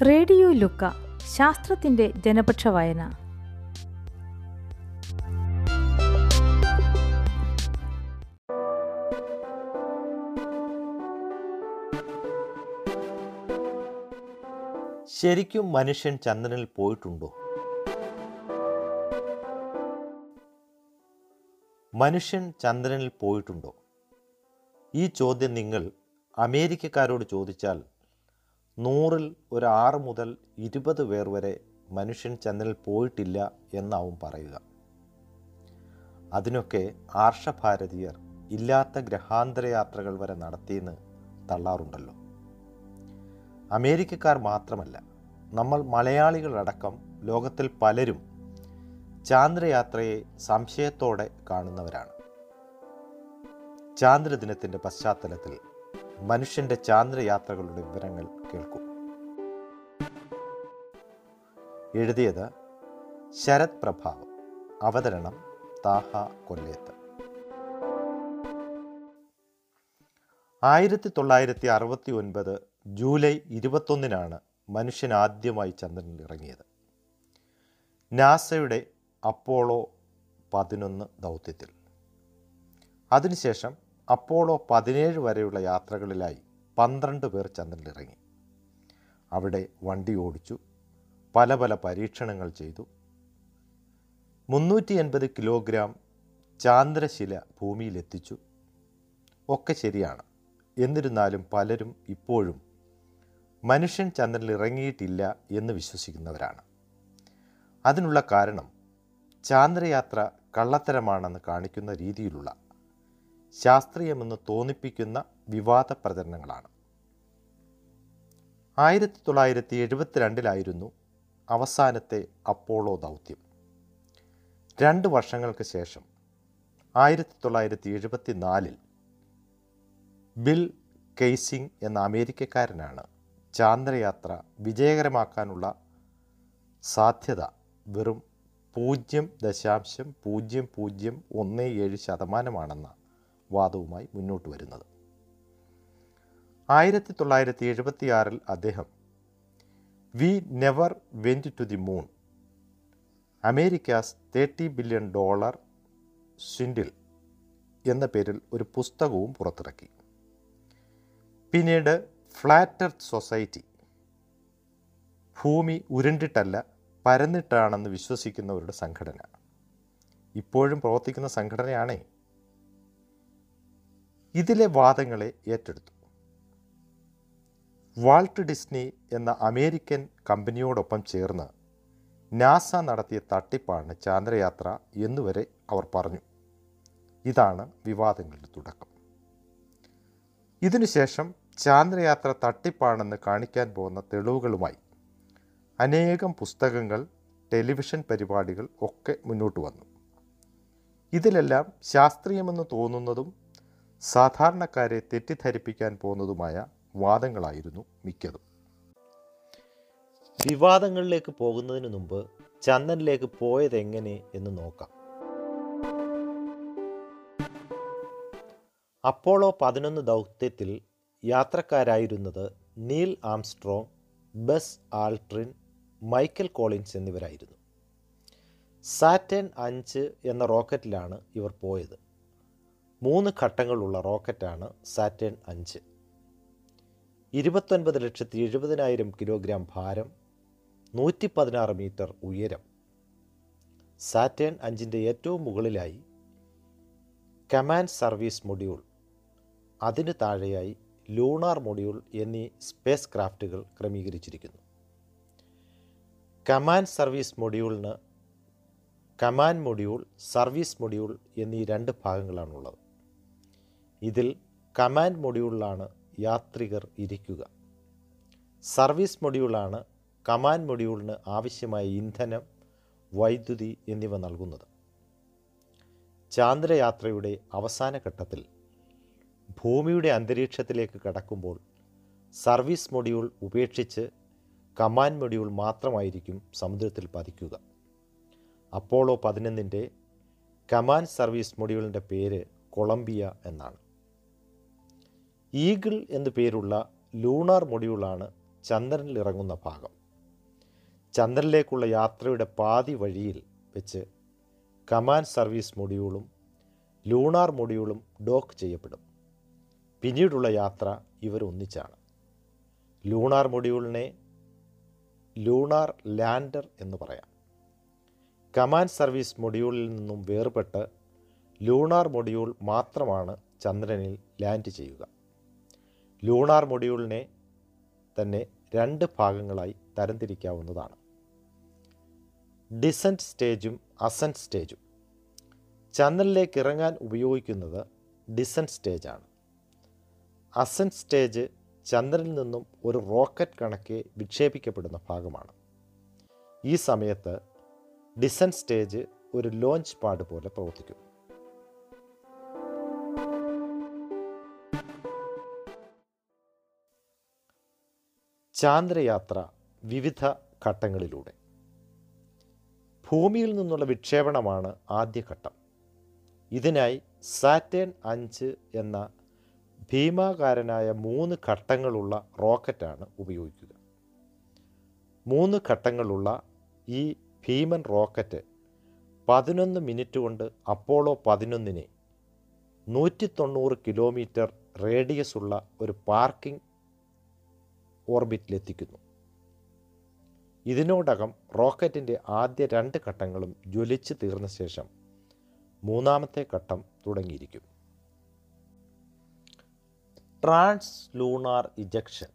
Radio ലുക്ക ശാസ്ത്രത്തിന്റെ ജനപക്ഷ വായന. ശരിക്കും മനുഷ്യൻ ചന്ദ്രനിൽ പോയിട്ടുണ്ടോ? മനുഷ്യൻ ചന്ദ്രനിൽ പോയിട്ടുണ്ടോ? ഈ ചോദ്യം നിങ്ങൾ അമേരിക്കക്കാരോട് ചോദിച്ചാൽ നൂറിൽ ഒരു ആറ് മുതൽ ഇരുപത് പേർ വരെ മനുഷ്യൻ ചന്ദ്രനിൽ പോയിട്ടില്ല എന്നാവും പറയുക. അതിനൊക്കെ ആർഷഭാരതീയർ ഇല്ലാത്ത ഗ്രഹാന്തര യാത്രകൾ വരെ നടത്തിയെന്ന് തള്ളാറുണ്ടല്ലോ. അമേരിക്കക്കാർ മാത്രമല്ല നമ്മൾ മലയാളികളടക്കം ലോകത്തിൽ പലരും ചാന്ദ്രയാത്രയെ സംശയത്തോടെ കാണുന്നവരാണ്. ചാന്ദ്രദിനത്തിന്റെ പശ്ചാത്തലത്തിൽ മനുഷ്യന്റെ ചാന്ദ്രയാത്രകളുടെ വിവരങ്ങൾ കേൾക്കൂ. എഴുതിയത് ശരത് പ്രഭാവ്. അവതരണം താഹ കൊല്ലേത്ത്. ആയിരത്തി തൊള്ളായിരത്തി അറുപത്തി ഒൻപത് ജൂലൈ ഇരുപത്തൊന്നിനാണ് മനുഷ്യൻ ആദ്യമായി ചന്ദ്രനിൽ ഇറങ്ങിയത്. നാസയുടെ അപ്പോളോ പതിനൊന്ന് ദൗത്യത്തിൽ. അതിനുശേഷം അപ്പോളോ പതിനേഴ് വരെയുള്ള യാത്രകളിലായി പന്ത്രണ്ട് പേർ ചന്ദ്രനിലിറങ്ങി അവിടെ വണ്ടി ഓടിച്ചു. പല പല പരീക്ഷണങ്ങൾ ചെയ്തു. മുന്നൂറ്റി എൺപത് കിലോഗ്രാം ചാന്ദ്രശില ഭൂമിയിലെത്തിച്ചു. ഒക്കെ ശരിയാണ്. എന്നിരുന്നാലും പലരും ഇപ്പോഴും മനുഷ്യൻ ചന്ദ്രനിൽ ഇറങ്ങിയിട്ടില്ല എന്ന് വിശ്വസിക്കുന്നവരാണ്. അതിനുള്ള കാരണം ചാന്ദ്രയാത്ര കള്ളത്തരമാണെന്ന് കാണിക്കുന്ന രീതിയിലുള്ള ശാസ്ത്രീയമെന്ന് തോന്നിപ്പിക്കുന്ന വിവാദ പ്രചരണങ്ങളാണ്. ആയിരത്തി തൊള്ളായിരത്തി എഴുപത്തിരണ്ടിലായിരുന്നു അവസാനത്തെ അപ്പോളോ ദൗത്യം. രണ്ട് വർഷങ്ങൾക്ക് ശേഷം ആയിരത്തി തൊള്ളായിരത്തി എഴുപത്തി നാലിൽ ബിൽ കെയ്സിംഗ് എന്ന അമേരിക്കക്കാരനാണ് ചാന്ദ്രയാത്ര വിജയകരമാക്കാനുള്ള സാധ്യത വെറും പൂജ്യം ദശാംശം പൂജ്യം പൂജ്യം ഒന്ന് ഏഴ് ശതമാനമാണെന്ന വാദവുമായി മുന്നോട്ട് വരുന്നത്. ആയിരത്തി തൊള്ളായിരത്തി എഴുപത്തിയാറിൽ അദ്ദേഹം we never went to the moon America's thirty billion dollar swindle എന്ന പേരിൽ ഒരു പുസ്തകവും പുറത്തിറക്കി. പിന്നീട് ഫ്ലാറ്റ് എർത്ത് സൊസൈറ്റി ഭൂമി ഉരുണ്ടിട്ടല്ല പരന്നിട്ടാണെന്ന് വിശ്വസിക്കുന്നവരുടെ സംഘടന. ഇപ്പോഴും പ്രവർത്തിക്കുന്ന സംഘടനയാണേ ഇതിലെ വാദങ്ങളെ ഏറ്റെടുത്തു. വാൾട്ട് ഡിസ്നി എന്ന അമേരിക്കൻ കമ്പനിയോടൊപ്പം ചേർന്ന് നാസ നടത്തിയ തട്ടിപ്പാണ് ചാന്ദ്രയാത്ര എന്നുവരെ അവർ പറഞ്ഞു. ഇതാണ് വിവാദങ്ങളുടെ തുടക്കം. ഇതിനുശേഷം ചാന്ദ്രയാത്ര തട്ടിപ്പാണെന്ന് കാണിക്കാൻ പോകുന്ന തെളിവുകളുമായി അനേകം പുസ്തകങ്ങൾ ടെലിവിഷൻ പരിപാടികൾ ഒക്കെ മുന്നോട്ട് വന്നു. ഇതിലെല്ലാം ശാസ്ത്രീയമെന്ന് തോന്നുന്നതും സാധാരണക്കാരെ തെറ്റിദ്ധരിപ്പിക്കാൻ പോകുന്നതുമായ വാദങ്ങളായിരുന്നു മിക്കതും. വിവാദങ്ങളിലേക്ക് പോകുന്നതിന് മുമ്പ് ചന്ദ്രനിലേക്ക് പോയതെങ്ങനെ എന്ന് നോക്കാം. അപ്പോളോ പതിനൊന്ന് ദൗത്യത്തിൽ യാത്രക്കാരായിരുന്നത് Neil Armstrong Buzz Aldrin Michael Collins എന്നിവരായിരുന്നു. സാറ്റേൺ അഞ്ച് എന്ന റോക്കറ്റിലാണ് ഇവർ പോയത്. മൂന്ന് ഘട്ടങ്ങളുള്ള റോക്കറ്റാണ് സാറ്റേൺ അഞ്ച്. ഇരുപത്തൊൻപത് ലക്ഷത്തി എഴുപതിനായിരം കിലോഗ്രാം ഭാരം നൂറ്റി പതിനാറ് മീറ്റർ ഉയരം. സാറ്റേൺ അഞ്ചിന്റെ ഏറ്റവും മുകളിലായി കമാൻഡ് സർവീസ് മൊഡ്യൂൾ അതിന് താഴെയായി ലൂണാർ മൊഡ്യൂൾ എന്നീ സ്പേസ് ക്രാഫ്റ്റുകൾ ക്രമീകരിച്ചിരിക്കുന്നു. കമാൻഡ് സർവീസ് മൊഡ്യൂളിന് കമാൻഡ് മൊഡ്യൂൾ സർവീസ് മൊഡ്യൂൾ എന്നീ രണ്ട് ഭാഗങ്ങളാണുള്ളത്. ഇതിൽ കമാൻഡ് മൊഡ്യൂളിലാണ് യാത്രികർ ഇരിക്കുക. സർവീസ് മൊഡ്യൂളാണ് കമാൻഡ് മൊഡ്യൂളിന് ആവശ്യമായ ഇന്ധനം വൈദ്യുതി എന്നിവ നൽകുന്നത്. ചാന്ദ്രയാത്രയുടെ അവസാന ഘട്ടത്തിൽ ഭൂമിയുടെ അന്തരീക്ഷത്തിലേക്ക് കടക്കുമ്പോൾ സർവീസ് മൊഡ്യൂൾ ഉപേക്ഷിച്ച് കമാൻഡ് മൊഡ്യൂൾ മാത്രമായിരിക്കും സമുദ്രത്തിൽ പതിക്കുക. അപ്പോളോ പതിനൊന്നിന്റെ കമാൻഡ് സർവീസ് മൊഡ്യൂളിന്റെ പേര് കൊളംബിയ എന്നാണ്. ഈഗിൾ എന്നു പേരുള്ള ലൂണാർ മൊഡ്യൂളാണ് ചന്ദ്രനിൽ ഇറങ്ങുന്ന ഭാഗം. ചന്ദ്രനിലേക്കുള്ള യാത്രയുടെ പാതി വഴിയിൽ വെച്ച് കമാൻഡ് സർവീസ് മൊഡ്യൂളും ലൂണാർ മൊഡ്യൂളും ഡോക്ക് ചെയ്യപ്പെടും. പിന്നീടുള്ള യാത്ര ഇവർ ഒന്നിച്ചാണ്. ലൂണാർ മൊഡ്യൂളിനെ ലൂണാർ ലാൻഡർ എന്ന് പറയാം. കമാൻഡ് സർവീസ് മൊഡ്യൂളിൽ നിന്നും വേർപെട്ട് ലൂണാർ മൊഡ്യൂൾ മാത്രമാണ് ചന്ദ്രനിൽ ലാൻഡ് ചെയ്യുക. ലൂണാർ മൊഡ്യൂളിനെ തന്നെ രണ്ട് ഭാഗങ്ങളായി തരംതിരിക്കാവുന്നതാണ്. Descent സ്റ്റേജും assent സ്റ്റേജും. ചന്ദ്രനിലേക്ക് ഇറങ്ങാൻ ഉപയോഗിക്കുന്നത് ഡിസന്റ് സ്റ്റേജാണ്. അസന്റ് സ്റ്റേജ് ചന്ദ്രനിൽ നിന്നും ഒരു റോക്കറ്റ് കണക്കെ വിക്ഷേപിക്കപ്പെടുന്ന ഭാഗമാണ്. ഈ സമയത്ത് ഡിസന്റ് സ്റ്റേജ് ഒരു ലോഞ്ച് പാഡ് പോലെ പ്രവർത്തിക്കും ചാന്ദ്രയാത്ര വിവിധ ഘട്ടങ്ങളിലൂടെ. ഭൂമിയിൽ നിന്നുള്ള വിക്ഷേപണമാണ് ആദ്യഘട്ടം ഇതിനായി സാറ്റേൺ അഞ്ച് എന്ന ഭീമാകാരനായ മൂന്ന് ഘട്ടങ്ങളുള്ള റോക്കറ്റാണ് ഉപയോഗിക്കുക മൂന്ന് ഘട്ടങ്ങളുള്ള ഈ ഭീമൻ റോക്കറ്റ് പതിനൊന്ന് മിനിറ്റ് കൊണ്ട് അപ്പോളോ പതിനൊന്നിനെ നൂറ്റി തൊണ്ണൂറ് കിലോമീറ്റർ റേഡിയസ് ഉള്ള ഒരു പാർക്കിംഗ് ഓർബിറ്റിലെത്തിക്കുന്നു. ഇതിനോടകം റോക്കറ്റിന്റെ ആദ്യ രണ്ട് ഘട്ടങ്ങളും ജ്വലിച്ച് തീർന്ന ശേഷം മൂന്നാമത്തെ ഘട്ടം തുടങ്ങിയിരിക്കും. Trans lunar injection.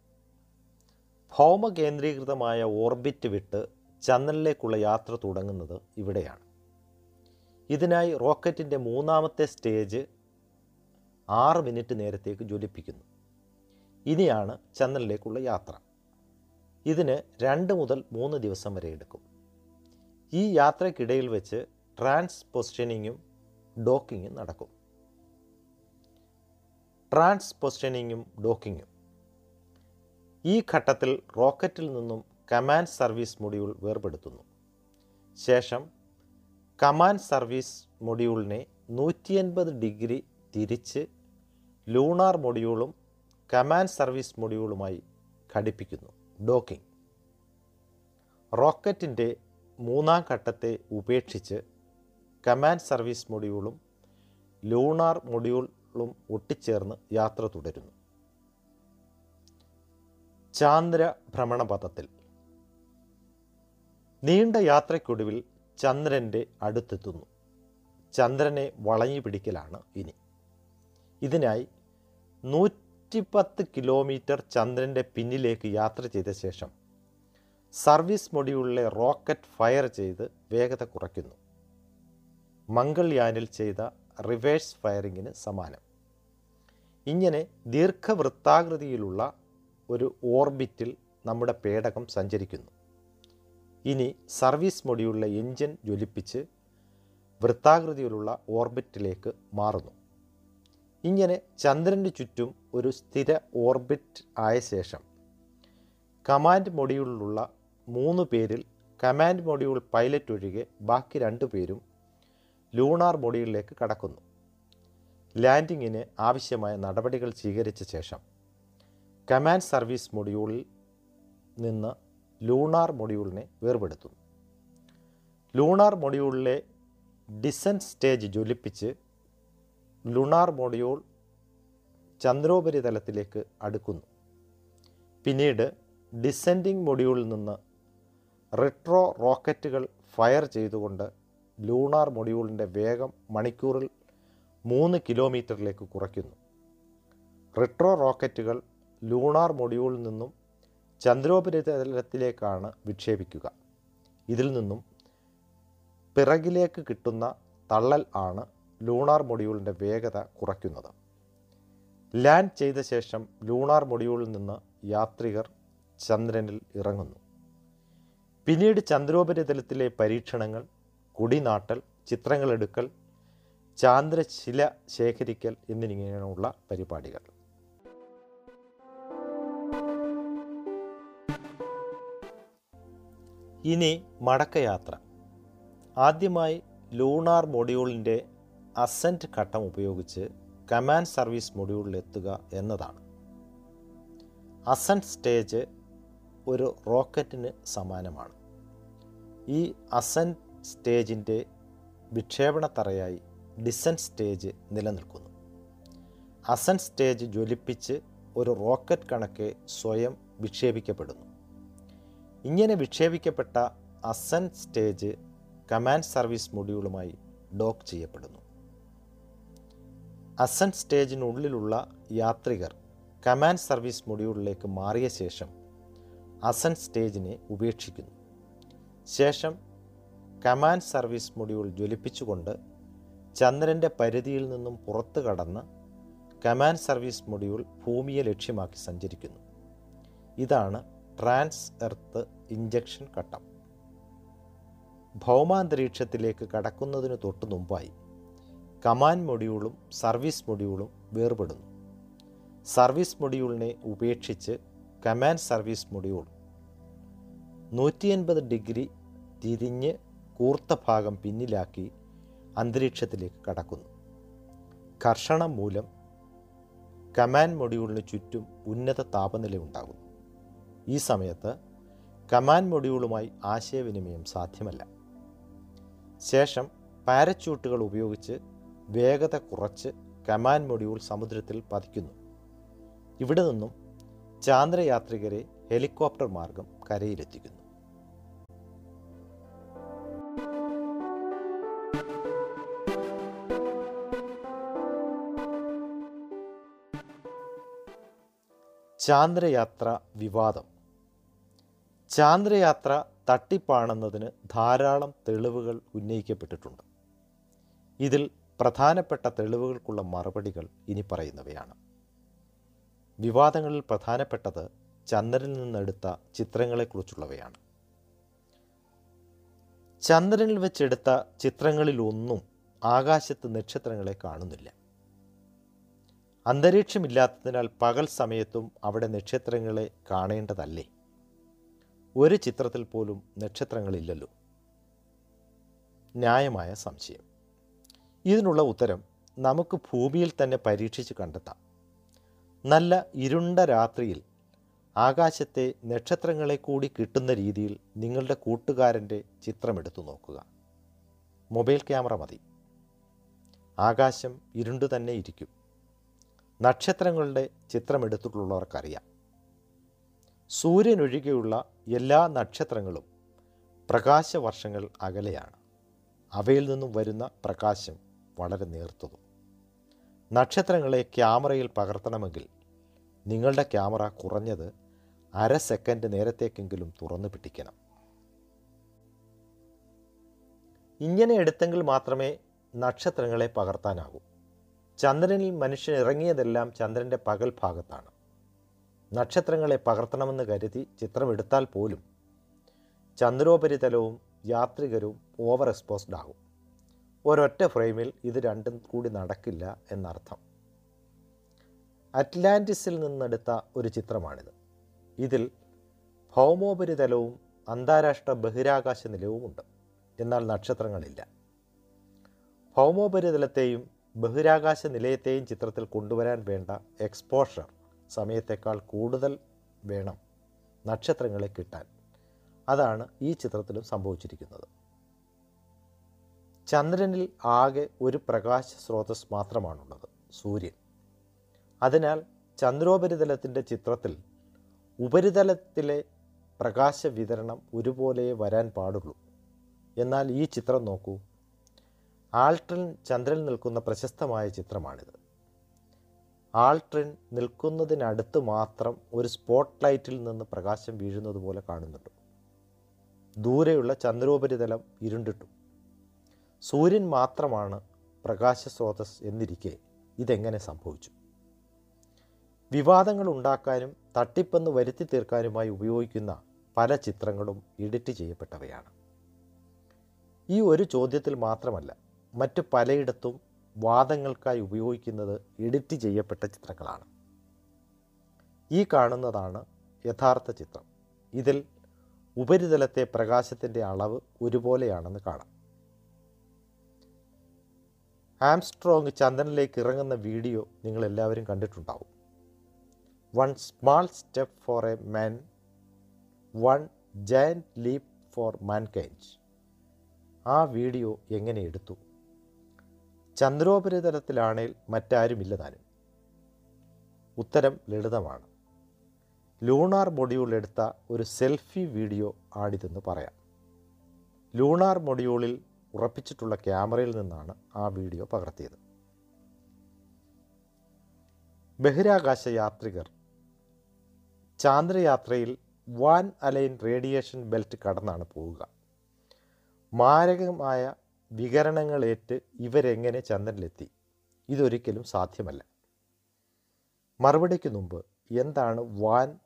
ഭൗമകേന്ദ്രീകൃതമായ ഓർബിറ്റ് വിട്ട് ചന്ദ്രനിലേക്കുള്ള യാത്ര തുടങ്ങുന്നത് ഇവിടെയാണ്. ഇതിനായി റോക്കറ്റിന്റെ മൂന്നാമത്തെ സ്റ്റേജ് ആറ് മിനിറ്റ് നേരത്തേക്ക് ജ്വലിപ്പിക്കുന്നു. ഇനിയാണ് ചന്ദ്രനിലേക്കുള്ള യാത്ര. ഇതിന് രണ്ട് മുതൽ മൂന്ന് ദിവസം വരെ എടുക്കും. ഈ യാത്രയ്ക്കിടയിൽ വെച്ച് ട്രാൻസ് പൊസിഷനിങ്ങും ഡോക്കിങ്ങും നടക്കും. ട്രാൻസ് പൊസിഷനിങ്ങും ഡോക്കിങ്ങും. ഈ ഘട്ടത്തിൽ റോക്കറ്റിൽ നിന്നും കമാൻഡ് സർവീസ് മൊഡ്യൂൾ വേർപെടുത്തുന്നു. ശേഷം കമാൻഡ് സർവീസ് മൊഡ്യൂളിനെ നൂറ്റി ഡിഗ്രി തിരിച്ച് ലൂണാർ മൊഡ്യൂളും കമാൻഡ് സർവീസ് മൊഡ്യൂളുമായി ഘടിപ്പിക്കുന്നു. ഡോക്കിംഗ്. റോക്കറ്റിന്റെ മൂന്നാം ഘട്ടത്തെ ഉപേക്ഷിച്ച് കമാൻഡ് സർവീസ് മൊഡ്യൂളും ലൂണാർ മൊഡ്യൂളും ഒട്ടിച്ചേർന്ന് യാത്ര തുടരുന്നു. ചാന്ദ്ര ഭ്രമണപഥത്തിൽ. നീണ്ട യാത്രയ്ക്കൊടുവിൽ ചന്ദ്രന്റെ അടുത്തെത്തുന്നു. ചന്ദ്രനെ വളഞ്ഞു പിടിക്കലാണ് ഇനി. ഇതിനായി നൂറ്റിപ്പത്ത് കിലോമീറ്റർ ചന്ദ്രന്റെ പിന്നിലേക്ക് യാത്ര ചെയ്ത ശേഷം സർവീസ് മൊഡ്യൂളിലെ റോക്കറ്റ് ഫയർ ചെയ്ത് വേഗത കുറയ്ക്കുന്നു. മംഗൾയാനിൽ ചെയ്ത റിവേഴ്സ് ഫയറിങ്ങിന് സമാനം. ഇങ്ങനെ ദീർഘവൃത്താകൃതിയിലുള്ള ഒരു ഓർബിറ്റിൽ നമ്മുടെ പേടകം സഞ്ചരിക്കുന്നു. ഇനി സർവീസ് മൊഡ്യൂളിലെ എഞ്ചിൻ ജ്വലിപ്പിച്ച് വൃത്താകൃതിയിലുള്ള ഓർബിറ്റിലേക്ക് മാറുന്നു. ഇങ്ങനെ ചന്ദ്രന്റെ ചുറ്റും ഒരു സ്ഥിര ഓർബിറ്റ് ആയ ശേഷം കമാൻഡ് മൊഡ്യൂളിലുള്ള മൂന്ന് പേരിൽ കമാൻഡ് മൊഡ്യൂൾ പൈലറ്റ് ഒഴികെ ബാക്കി രണ്ടു പേരും ലൂണാർ മൊഡ്യൂളിലേക്ക് കടക്കുന്നു. ലാൻഡിങ്ങിന് ആവശ്യമായ നടപടികൾ സ്വീകരിച്ച ശേഷം കമാൻഡ് സർവീസ് മൊഡ്യൂളിൽ നിന്ന് ലൂണാർ മൊഡ്യൂളിനെ വേർപെടുത്തുന്നു. ലൂണാർ മൊഡ്യൂളിലെ ഡിസന്റ് സ്റ്റേജ് ജ്വലിപ്പിച്ച് ലുണാർ മൊഡ്യൂൾ ചന്ദ്രോപരിതലത്തിലേക്ക് അടുക്കുന്നു. പിന്നീട് ഡിസെൻഡിങ് മൊഡ്യൂളിൽ നിന്ന് റിട്രോ റോക്കറ്റുകൾ ഫയർ ചെയ്തുകൊണ്ട് ലൂണാർ മൊഡ്യൂളിന്റെ വേഗം മണിക്കൂറിൽ മൂന്ന് കിലോമീറ്ററിലേക്ക് കുറയ്ക്കുന്നു. റിട്രോ റോക്കറ്റുകൾ ലൂണാർ മൊഡ്യൂളിൽ നിന്നും ചന്ദ്രോപരിതലത്തിലേക്കാണ് വിക്ഷേപിക്കുക. ഇതിൽ നിന്നും പിറകിലേക്ക് കിട്ടുന്ന തള്ളൽ ആണ് ലൂണാർ മൊഡ്യൂളിന്റെ വേഗത കുറയ്ക്കുന്നത്. ലാൻഡ് ചെയ്ത ശേഷം ലൂണാർ മൊഡ്യൂളിൽ നിന്ന് യാത്രികർ ചന്ദ്രനിൽ ഇറങ്ങുന്നു. പിന്നീട് ചന്ദ്രോപരിതലത്തിലെ പരീക്ഷണങ്ങൾ കുടിനാട്ടൽ ചിത്രങ്ങളെടുക്കൽ ചാന്ദ്രശില ശേഖരിക്കൽ എന്നിങ്ങനെയുള്ള പരിപാടികൾ. ഇനി മടക്കയാത്ര. ആദ്യമായി ലൂണാർ മൊഡ്യൂളിന്റെ അസെന്റ് ഘട്ടം ഉപയോഗിച്ച് കമാൻഡ് സർവീസ് മൊഡ്യൂളിൽ എത്തുക എന്നതാണ്. അസെന്റ് സ്റ്റേജ് ഒരു റോക്കറ്റിന് സമാനമാണ്. ഈ അസെന്റ് സ്റ്റേജിന്റെ വിക്ഷേപണത്തറയായി ഡിസെന്റ് സ്റ്റേജ് നിലനിൽക്കുന്നു. അസെന്റ് സ്റ്റേജ് ജ്വലിപ്പിച്ച് ഒരു റോക്കറ്റ് കണക്കെ സ്വയം വിക്ഷേപിക്കപ്പെടുന്നു. ഇങ്ങനെ വിക്ഷേപിക്കപ്പെട്ട അസെന്റ് സ്റ്റേജ് കമാൻഡ് സർവീസ് മൊഡ്യൂളുമായി ഡോക്ക് ചെയ്യപ്പെടുന്നു. അസെന്റ് സ്റ്റേജിനുള്ളിലുള്ള യാത്രികർ കമാൻഡ് സർവീസ് മൊഡ്യൂളിലേക്ക് മാറിയ ശേഷം അസന്റ് സ്റ്റേജിനെ ഉപേക്ഷിക്കുന്നു. ശേഷം കമാൻഡ് സർവീസ് മൊഡ്യൂൾ ജ്വലിപ്പിച്ചുകൊണ്ട് ചന്ദ്രന്റെ പരിധിയിൽ നിന്നും പുറത്തു കടന്ന് കമാൻഡ് സർവീസ് മൊഡ്യൂൾ ഭൂമിയെ ലക്ഷ്യമാക്കി സഞ്ചരിക്കുന്നു. ഇതാണ് ട്രാൻസ് എർത്ത് ഇഞ്ചക്ഷൻ ഘട്ടം. ഭൗമാന്തരീക്ഷത്തിലേക്ക് കടക്കുന്നതിന് തൊട്ടു മുമ്പായി കമാൻഡ് മൊഡ്യൂളും സർവീസ് മൊഡ്യൂളും വേർപെടുന്നു. സർവീസ് മൊഡ്യൂളിനെ ഉപേക്ഷിച്ച് കമാൻഡ് സർവീസ് മൊഡ്യൂൾ. നൂറ്റി എൺപത് ഡിഗ്രി തിരിഞ്ഞ് കൂർത്ത ഭാഗം പിന്നിലാക്കി അന്തരീക്ഷത്തിലേക്ക് കടക്കുന്നു. കർഷണം മൂലം കമാൻഡ് മൊഡ്യൂളിന് ചുറ്റും ഉന്നത താപനില ഉണ്ടാകുന്നു. ഈ സമയത്ത് കമാൻഡ് മൊഡ്യൂളുമായി ആശയവിനിമയം സാധ്യമല്ല. ശേഷം പാരച്യൂട്ടുകൾ ഉപയോഗിച്ച് വേഗത കുറച്ച് കമാൻ മൊഡ്യൂൾ സമുദ്രത്തിൽ പതിക്കുന്നു. ഇവിടെ നിന്നും ചാന്ദ്രയാത്രികരെ ഹെലികോപ്റ്റർ മാർഗം കരയിലെത്തിക്കുന്നു. ചാന്ദ്രയാത്ര വിവാദം. ചാന്ദ്രയാത്ര തട്ടിപ്പാണെന്നതിന് ധാരാളം തെളിവുകൾ ഉന്നയിക്കപ്പെട്ടിട്ടുണ്ട്. ഇതിൽ പ്രധാനപ്പെട്ട തെളിവുകൾക്കുള്ള മറുപടികൾ ഇനി പറയുന്നവയാണ്. വിവാദങ്ങളിൽ പ്രധാനപ്പെട്ടത് ചന്ദ്രനിൽ നിന്നെടുത്ത ചിത്രങ്ങളെക്കുറിച്ചുള്ളവയാണ്. ചന്ദ്രനിൽ വെച്ചെടുത്ത ചിത്രങ്ങളിലൊന്നും ആകാശത്ത് നക്ഷത്രങ്ങളെ കാണുന്നില്ല. അന്തരീക്ഷമില്ലാത്തതിനാൽ പകൽ സമയത്തും അവിടെ നക്ഷത്രങ്ങളെ കാണേണ്ടതല്ലേ? ഒരു ചിത്രത്തിൽ പോലും നക്ഷത്രങ്ങളില്ലല്ലോ. ന്യായമായ സംശയം. ഇതിനുള്ള ഉത്തരം നമുക്ക് ഭൂമിയിൽ തന്നെ പരീക്ഷിച്ച് കണ്ടെത്താം. നല്ല ഇരുണ്ട രാത്രിയിൽ ആകാശത്തെ നക്ഷത്രങ്ങളെ കൂടി കിട്ടുന്ന രീതിയിൽ നിങ്ങളുടെ കൂട്ടുകാരന്റെ ചിത്രമെടുത്തു നോക്കുക. മൊബൈൽ ക്യാമറ മതി. ആകാശം ഇരുണ്ടു തന്നെ ഇരിക്കും. നക്ഷത്രങ്ങളുടെ ചിത്രമെടുത്തിട്ടുള്ളവർക്കറിയാം. സൂര്യനൊഴികെയുള്ള എല്ലാ നക്ഷത്രങ്ങളും പ്രകാശവർഷങ്ങൾ അകലെയാണ്. അവയിൽ നിന്നും വരുന്ന പ്രകാശം വളരെ നേർത്തതും. നക്ഷത്രങ്ങളെ ക്യാമറയിൽ പകർത്തണമെങ്കിൽ നിങ്ങളുടെ ക്യാമറ കുറഞ്ഞത് അര സെക്കൻഡ് നേരത്തേക്കെങ്കിലും തുറന്നു പിടിക്കണം. ഇങ്ങനെ എടുത്തെങ്കിൽ മാത്രമേ നക്ഷത്രങ്ങളെ പകർത്താനാകൂ ചന്ദ്രനിൽ മനുഷ്യൻ ഇറങ്ങിയതെല്ലാം ചന്ദ്രന്റെ പകൽ ഭാഗത്താണ്. നക്ഷത്രങ്ങളെ പകർത്തണമെന്ന് കരുതി ചിത്രമെടുത്താൽ പോലും ചന്ദ്രോപരിതലവും യാത്രികരും ഓവർ എക്സ്പോസ്ഡ് ആകും. ഒരൊറ്റ ഫ്രെയിമിൽ ഇത് രണ്ടും കൂടി നടക്കില്ല എന്നർത്ഥം. അറ്റ്ലാന്റിസിൽ നിന്നെടുത്ത ഒരു ചിത്രമാണിത്. ഇതിൽ ഭൗമോപരിതലവും അന്താരാഷ്ട്ര ബഹിരാകാശ നിലവുമുണ്ട് എന്നാൽ നക്ഷത്രങ്ങളില്ല. ഭൗമോപരിതലത്തെയും ബഹിരാകാശ നിലയത്തെയും ചിത്രത്തിൽ കൊണ്ടുവരാൻ വേണ്ട എക്സ്പോഷർ സമയത്തേക്കാൾ കൂടുതൽ വേണം നക്ഷത്രങ്ങളെ കിട്ടാൻ. അതാണ് ഈ ചിത്രത്തിലും സംഭവിച്ചിരിക്കുന്നത്. ചന്ദ്രനിൽ ആകെ ഒരു പ്രകാശ സ്രോതസ് മാത്രമാണുള്ളത് സൂര്യൻ. അതിനാൽ ചന്ദ്രോപരിതലത്തിന്റെ ചിത്രത്തിൽ ഉപരിതലത്തിലെ പ്രകാശ വിതരണം ഒരുപോലെ വരാൻ പാടുള്ളൂ. എന്നാൽ ഈ ചിത്രം നോക്കൂ. ആൾട്രൻ ചന്ദ്രൻ നിൽക്കുന്ന പ്രശസ്തമായ ചിത്രമാണിത്. ആൾട്രിൻ നിൽക്കുന്നതിനടുത്ത് മാത്രം ഒരു സ്പോട്ട് ലൈറ്റിൽ നിന്ന് പ്രകാശം വീഴുന്നത് പോലെ കാണുന്നുണ്ട്. ദൂരെയുള്ള ചന്ദ്രോപരിതലം ഇരുണ്ടിട്ടു. സൂര്യൻ മാത്രമാണ് പ്രകാശ സ്രോതസ് എന്നിരിക്കെ ഇതെങ്ങനെ സംഭവിച്ചു? വിവാദങ്ങൾ ഉണ്ടാക്കാനും തട്ടിപ്പെന്ന് വരുത്തി തീർക്കാനുമായി ഉപയോഗിക്കുന്ന പല ചിത്രങ്ങളും എഡിറ്റ് ചെയ്യപ്പെട്ടവയാണ്. ഈ ഒരു ചോദ്യത്തിൽ മാത്രമല്ല മറ്റ് പലയിടത്തും വാദങ്ങൾക്കായി ഉപയോഗിക്കുന്നത് എഡിറ്റ് ചെയ്യപ്പെട്ട ചിത്രങ്ങളാണ്. ഈ കാണുന്നതാണ് യഥാർത്ഥ ചിത്രം. ഇതിൽ ഉപരിതലത്തെ പ്രകാശത്തിന്റെ അളവ് ഒരുപോലെയാണെന്ന് കാണാം. ആംസ്ട്രോങ് ചന്ദ്രനിലേക്ക് ഇറങ്ങുന്ന വീഡിയോ നിങ്ങൾ എല്ലാവരും കണ്ടിട്ടുണ്ടാവും. One small step for a man one giant leap for mankind ആ വീഡിയോ എങ്ങനെ എടുത്തു? ചന്ദ്രോപരിതലത്തിലാണേൽ മറ്റാരുമില്ല താനും. ഉത്തരം ലളിതമാണ്. ലൂണാർ മൊഡ്യൂൾ എടുത്ത ഒരു സെൽഫി വീഡിയോ ആണിതെന്ന് പറയാം. ലൂണാർ മൊഡ്യൂളിൽ ഉറപ്പിച്ചിട്ടുള്ള ക്യാമറയിൽ നിന്നാണ് ആ വീഡിയോ പകർത്തിയത്. ബഹിരാകാശ യാത്രികർ ചാന്ദ്രയാത്രയിൽ വാൻ അലൈൻ റേഡിയേഷൻ ബെൽറ്റ് കടന്നാണ് പോവുക. മാരകമായ വികരണങ്ങളേറ്റ് ഇവരെങ്ങനെ ചന്ദ്രനിലെത്തി? ഇതൊരിക്കലും സാധ്യമല്ല. മറുപടിക്ക് മുമ്പ് എന്താണ് വാൻ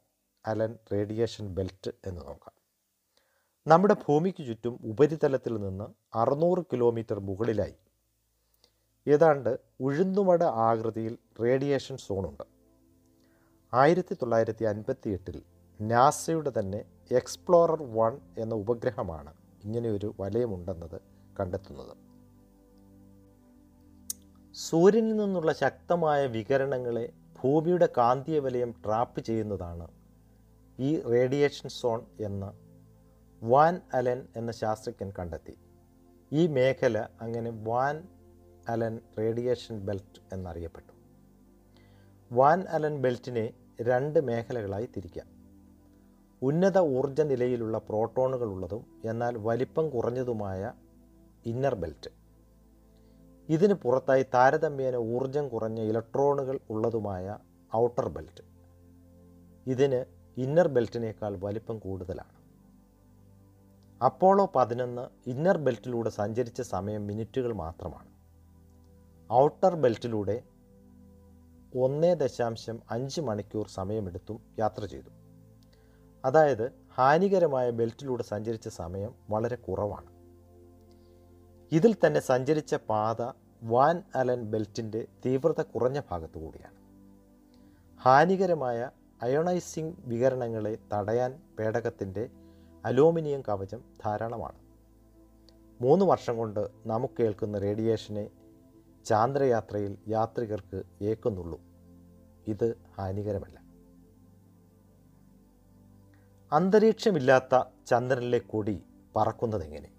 അലൻ റേഡിയേഷൻ ബെൽറ്റ് എന്ന് നോക്കാം. നമ്മുടെ ഭൂമിക്ക് ചുറ്റും ഉപരിതലത്തിൽ നിന്ന് അറുന്നൂറ് കിലോമീറ്റർ മുകളിലായി. ഏതാണ്ട് ഉഴുന്നുമട ആകൃതിയിൽ റേഡിയേഷൻ സോണുണ്ട്. ആയിരത്തി തൊള്ളായിരത്തി അൻപത്തി എട്ടിൽ നാസയുടെ തന്നെ എക്സ്പ്ലോറർ വൺ എന്ന ഉപഗ്രഹമാണ് ഇങ്ങനെയൊരു വലയമുണ്ടെന്നത് കണ്ടെത്തുന്നത്. സൂര്യനിൽ നിന്നുള്ള ശക്തമായ വികരണങ്ങളെ ഭൂമിയുടെ കാന്തിയ വലയം ട്രാപ്പ് ചെയ്യുന്നതാണ് ഈ റേഡിയേഷൻ സോൺ എന്ന് വാൻ അലൻ എന്ന ശാസ്ത്രജ്ഞൻ കണ്ടെത്തി. ഈ മേഖല അങ്ങനെ വാൻ അലൻ റേഡിയേഷൻ ബെൽറ്റ് എന്നറിയപ്പെട്ടു. വാൻ അലൻ ബെൽറ്റിനെ രണ്ട് മേഖലകളായി തിരിക്കാം. ഉന്നത ഊർജ നിലയിലുള്ള പ്രോട്ടോണുകൾ ഉള്ളതും എന്നാൽ വലിപ്പം കുറഞ്ഞതുമായ ഇന്നർ ബെൽറ്റ്. ഇതിന് പുറത്തായി താരതമ്യേന ഊർജം കുറഞ്ഞ ഇലക്ട്രോണുകൾ ഉള്ളതുമായ ഔട്ടർ ബെൽറ്റ്. ഇതിന് ഇന്നർ ബെൽറ്റിനേക്കാൾ വലിപ്പം കൂടുതലാണ്. അപ്പോളോ പതിനൊന്ന് ഇന്നർ ബെൽറ്റിലൂടെ സഞ്ചരിച്ച സമയം മിനിറ്റുകൾ മാത്രമാണ്. ഔട്ടർ ബെൽറ്റിലൂടെ ഒന്ന് ദശാംശം അഞ്ച് മണിക്കൂർ സമയമെടുത്തും യാത്ര ചെയ്തു. അതായത് ഹാനികരമായ ബെൽറ്റിലൂടെ സഞ്ചരിച്ച സമയം വളരെ കുറവാണ്. ഇതിൽ തന്നെ സഞ്ചരിച്ച പാത വാൻ അലൻ ബെൽറ്റിന്റെ തീവ്രത കുറഞ്ഞ ഭാഗത്തു കൂടിയാണ്. ഹാനികരമായ അയോണൈസിംഗ് വികരണങ്ങളെ തടയാൻ പേടകത്തിന്റെ അലൂമിനിയം കവചം ധാരാളമാണ്. മൂന്ന് വർഷം കൊണ്ട് നമുക്ക് കേൾക്കുന്ന റേഡിയേഷനെ ചാന്ദ്രയാത്രയിൽ യാത്രികർക്ക് ഏക്കുന്നുള്ളൂ ഇത് ഹാനികരമല്ല. അന്തരീക്ഷമില്ലാത്ത ചന്ദ്രനിലെ കൊടി പറക്കുന്നതെങ്ങനെ?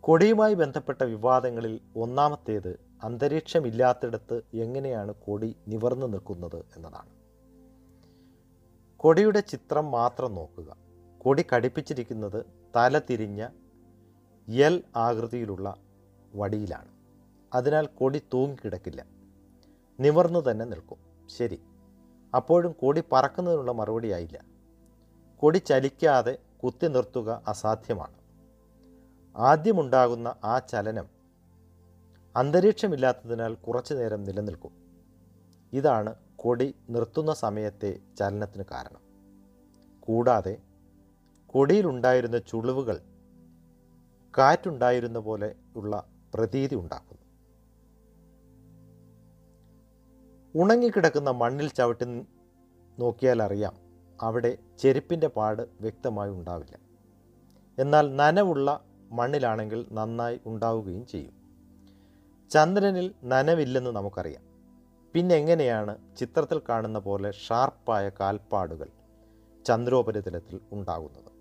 കൊടിയുമായി ബന്ധപ്പെട്ട വിവാദങ്ങളിൽ ഒന്നാമത്തേത് അന്തരീക്ഷമില്ലാത്തിടത്ത് എങ്ങനെയാണ് കൊടി നിവർന്നു നിൽക്കുന്നത് എന്നതാണ്. കൊടിയുടെ ചിത്രം മാത്രം നോക്കുക. കൊടി ഘടിപ്പിച്ചിരിക്കുന്നത് തലതിരിഞ്ഞ എൽ ആകൃതിയിലുള്ള വടിയിലാണ്. അതിനാൽ കൊടി തൂങ്ങിക്കിടക്കില്ല നിവർന്നു തന്നെ നിൽക്കും. ശരി. അപ്പോഴും കൊടി പറക്കുന്നതിനുള്ള മറുപടിയായില്ല കൊടി ചലിക്കാതെ കുത്തി നിർത്തുക അസാധ്യമാണ്. ആദ്യമുണ്ടാകുന്ന ആ ചലനം അന്തരീക്ഷമില്ലാത്തതിനാൽ കുറച്ചു നേരം നിലനിൽക്കും. ഇതാണ് കൊടി നിർത്തുന്ന സമയത്തെ ചലനത്തിന് കാരണം. കൂടാതെ കൊടിയിലുണ്ടായിരുന്ന ചുളിവുകൾ കാറ്റുണ്ടായിരുന്ന പോലെ ഉള്ള പ്രതീതി ഉണ്ടാക്കുന്നു. ഉണങ്ങിക്കിടക്കുന്ന മണ്ണിൽ ചവിട്ടി നോക്കിയാൽ അറിയാം അവിടെ ചെരുപ്പിന്റെ പാട് വ്യക്തമായി ഉണ്ടാവില്ല. എന്നാൽ നനവുള്ള മണ്ണിലാണെങ്കിൽ നന്നായി ഉണ്ടാവുകയും ചെയ്യും. ചന്ദ്രനിൽ നനവില്ലെന്ന് നമുക്കറിയാം. പിന്നെ എങ്ങനെയാണ് ചിത്രത്തിൽ കാണുന്ന പോലെ ഷാർപ്പായ കാൽപ്പാടുകൾ ചന്ദ്രോപരിതലത്തിൽ ഉണ്ടാകുന്നത്?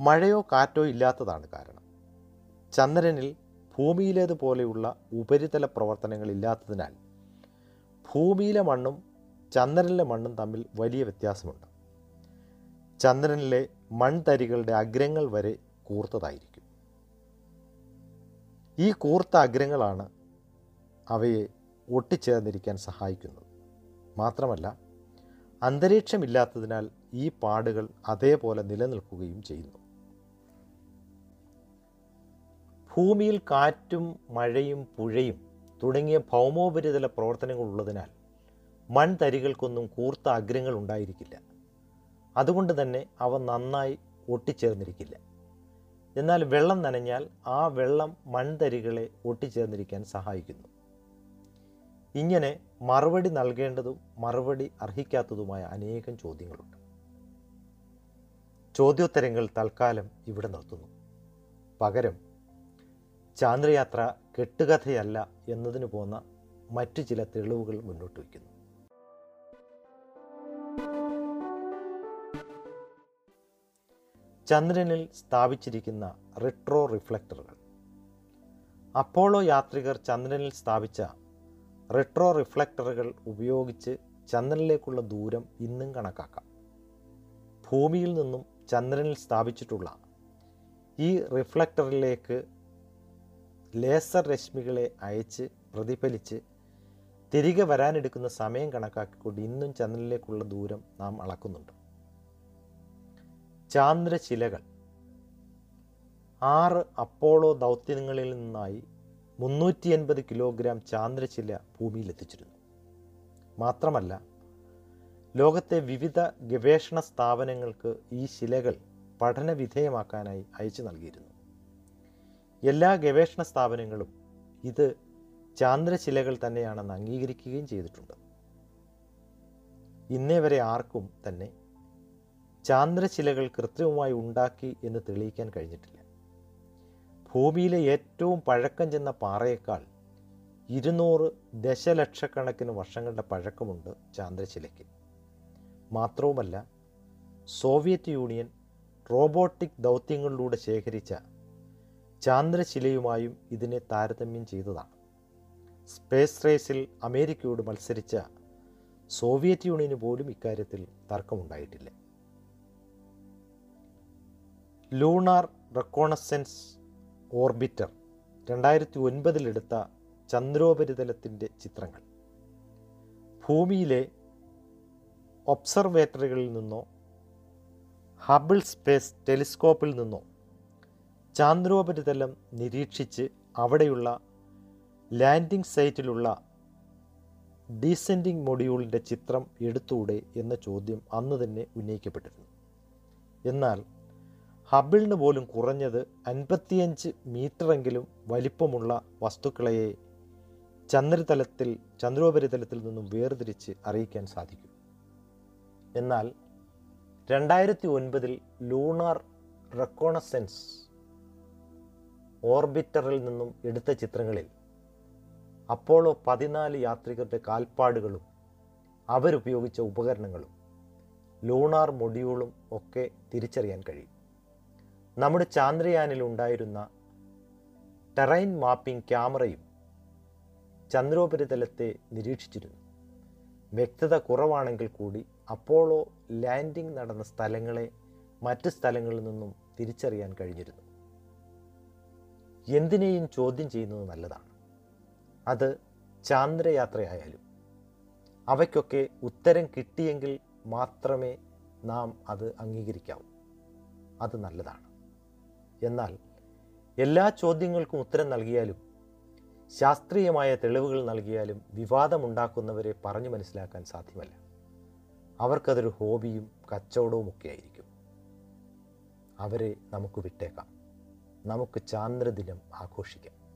മഴയോ കാറ്റോ ഇല്ലാത്തതാണ് കാരണം. ചന്ദ്രനിൽ ഭൂമിയിലേതുപോലെയുള്ള ഉപരിതല പ്രവർത്തനങ്ങൾ ഇല്ലാത്തതിനാൽ ഭൂമിയിലെ മണ്ണും ചന്ദ്രനിലെ മണ്ണും തമ്മിൽ വലിയ വ്യത്യാസമുണ്ട്. ചന്ദ്രനിലെ മൺതരികളുടെ അഗ്രങ്ങൾ വരെ കൂർത്തതായിരിക്കും. ഈ കൂർത്ത അഗ്രങ്ങളാണ് അവയെ ഒട്ടിച്ചേർന്നിരിക്കാൻ സഹായിക്കുന്നത്. മാത്രമല്ല അന്തരീക്ഷമില്ലാത്തതിനാൽ ഈ പാടുകൾ അതേപോലെ നിലനിൽക്കുകയും ചെയ്യുന്നു. ഭൂമിയിൽ കാറ്റും മഴയും പുഴയും തുടങ്ങിയ ഭൗമോപരിതല പ്രവർത്തനങ്ങൾ ഉള്ളതിനാൽ മൺതരികൾക്കൊന്നും കൂർത്ത അഗ്രങ്ങൾ ഉണ്ടായിരിക്കില്ല. അതുകൊണ്ട് തന്നെ അവ നന്നായി ഒട്ടിച്ചേർന്നിരിക്കില്ല. എന്നാൽ വെള്ളം നനഞ്ഞാൽ ആ വെള്ളം മൺതരികളെ ഒട്ടിച്ചേർന്നിരിക്കാൻ സഹായിക്കുന്നു. ഇങ്ങനെ മറുപടി നൽകേണ്ടതും മറുപടി അർഹിക്കാത്തതുമായ അനേകം ചോദ്യങ്ങളുണ്ട്. ചോദ്യോത്തരങ്ങൾ തൽക്കാലം ഇവിടെ നിർത്തുന്നു. പകരം ചാന്ദ്രയാത്ര കെട്ടുകഥയല്ല എന്നതിന് പോന്ന മറ്റു ചില തെളിവുകൾ മുന്നോട്ട് വയ്ക്കുന്നു. ചന്ദ്രനിൽ സ്ഥാപിച്ചിരിക്കുന്ന റിട്രോ റിഫ്ലക്ടറുകൾ. അപ്പോളോ യാത്രികർ ചന്ദ്രനിൽ സ്ഥാപിച്ച റിട്രോ റിഫ്ലക്ടറുകൾ ഉപയോഗിച്ച് ചന്ദ്രനിലേക്കുള്ള ദൂരം ഇന്നും കണക്കാക്കാം. ഭൂമിയിൽ നിന്നും ചന്ദ്രനിൽ സ്ഥാപിച്ചിട്ടുള്ള ഈ റിഫ്ലക്ടറിലേക്ക് ലേസർ രശ്മികളെ അയച്ച് പ്രതിഫലിച്ച് തിരികെ വരാനെടുക്കുന്ന സമയം കണക്കാക്കിക്കൊണ്ട് ഇന്നും ചന്ദ്രനിലേക്കുള്ള ദൂരം നാം അളക്കുന്നുണ്ട്. ചാന്ദ്രശിലകൾ ആറ് അപ്പോളോ ദൗത്യങ്ങളിൽ നിന്നായി മുന്നൂറ്റി എൺപത് കിലോഗ്രാം ചാന്ദ്രശില ഭൂമിയിലെത്തിച്ചിരുന്നു മാത്രമല്ല ലോകത്തെ വിവിധ ഗവേഷണ സ്ഥാപനങ്ങൾക്ക് ഈ ശിലകൾ പഠന വിധേയമാക്കാനായി അയച്ചു നൽകിയിരുന്നു. എല്ലാ ഗവേഷണ സ്ഥാപനങ്ങളും ഇത് ചാന്ദ്രശിലകൾ തന്നെയാണെന്ന് അംഗീകരിക്കുകയും ചെയ്തിട്ടുണ്ട്. ഇന്നേ വരെ ആർക്കും തന്നെ ചാന്ദ്രശിലകൾ കൃത്രിമമായി ഉണ്ടാക്കി എന്ന് തെളിയിക്കാൻ കഴിഞ്ഞിട്ടില്ല. ഭൂമിയിലെ ഏറ്റവും പഴക്കം ചെന്ന പാറയേക്കാൾ ഇരുന്നൂറ് ദശലക്ഷക്കണക്കിന് വർഷങ്ങളുടെ പഴക്കമുണ്ട് ചാന്ദ്രശിലയ്ക്ക് മാത്രവുമല്ല സോവിയറ്റ് യൂണിയൻ റോബോട്ടിക് ദൗത്യങ്ങളിലൂടെ ശേഖരിച്ച ചാന്ദ്രശിലയുമായും ഇതിനെ താരതമ്യം ചെയ്തതാണ്. സ്പേസ് റേസിൽ അമേരിക്കയോട് മത്സരിച്ച സോവിയറ്റ് യൂണിയന് പോലും ഇക്കാര്യത്തിൽ തർക്കമുണ്ടായിട്ടില്ല. ലൂണാർ റെക്കോണസെൻസ് ഓർബിറ്റർ രണ്ടായിരത്തി ഒൻപതിലെടുത്ത ചന്ദ്രോപരിതലത്തിന്റെ ചിത്രങ്ങൾ. ഭൂമിയിലെ ഒബ്സർവേറ്ററികളിൽ നിന്നോ ഹബിൾ സ്പേസ് ടെലിസ്കോപ്പിൽ നിന്നോ ചാന്ദ്രോപരിതലം നിരീക്ഷിച്ച് അവിടെയുള്ള ലാൻഡിംഗ് സൈറ്റിലുള്ള ഡീസെൻഡിംഗ് മൊഡ്യൂളിന്റെ ചിത്രം എടുത്തൂടെ എന്ന ചോദ്യം അന്ന് തന്നെ ഉന്നയിക്കപ്പെട്ടിരുന്നു. എന്നാൽ ഹബിളിന് പോലും കുറഞ്ഞത് അൻപത്തിയഞ്ച് മീറ്ററെങ്കിലും വലിപ്പമുള്ള വസ്തുക്കളെ ചന്ദ്രതലത്തിൽ ചന്ദ്രോപരിതലത്തിൽ നിന്നും വേർതിരിച്ച് അറിയിക്കാൻ സാധിക്കും. എന്നാൽ രണ്ടായിരത്തി ഒൻപതിൽ ലൂണാർ റെക്കോണസെൻസ് ഓർബിറ്ററിൽ നിന്നും എടുത്ത ചിത്രങ്ങളിൽ അപ്പോളോ പതിനാല് യാത്രികരുടെ കാൽപ്പാടുകളും അവരുപയോഗിച്ച ഉപകരണങ്ങളും ലൂണാർ മൊഡ്യൂളും ഒക്കെ തിരിച്ചറിയാൻ കഴിയും. നമ്മുടെ ചാന്ദ്രയാനിൽ ഉണ്ടായിരുന്ന ടെറൈൻ മാപ്പിംഗ് ക്യാമറയും ചന്ദ്രോപരിതലത്തെ നിരീക്ഷിച്ചിരുന്നു. വ്യക്തത കുറവാണെങ്കിൽ കൂടി അപ്പോളോ ലാൻഡിംഗ് നടന്ന സ്ഥലങ്ങളെ മറ്റ് സ്ഥലങ്ങളിൽ നിന്നും തിരിച്ചറിയാൻ കഴിഞ്ഞിരുന്നു. എന്തിനേയും ചോദ്യം ചെയ്യുന്നത് നല്ലതാണ്. അത് ചാന്ദ്രയാത്രയായാലും അവയ്ക്കൊക്കെ ഉത്തരം കിട്ടിയെങ്കിൽ മാത്രമേ നാം അത് അംഗീകരിക്കാവൂ. അത് നല്ലതാണ്. എന്നാൽ എല്ലാ ചോദ്യങ്ങൾക്കും ഉത്തരം നൽകിയാലും ശാസ്ത്രീയമായ തെളിവുകൾ നൽകിയാലും വിവാദമുണ്ടാക്കുന്നവരെ പറഞ്ഞു മനസ്സിലാക്കാൻ സാധ്യമല്ല. അവർക്കതൊരു ഹോബിയും കച്ചവടവും ഒക്കെ ആയിരിക്കും. അവരെ നമുക്ക് വിട്ടേക്കാം. നമുക്ക് ചാന്ദ്രദിനം ആഘോഷിക്കാം.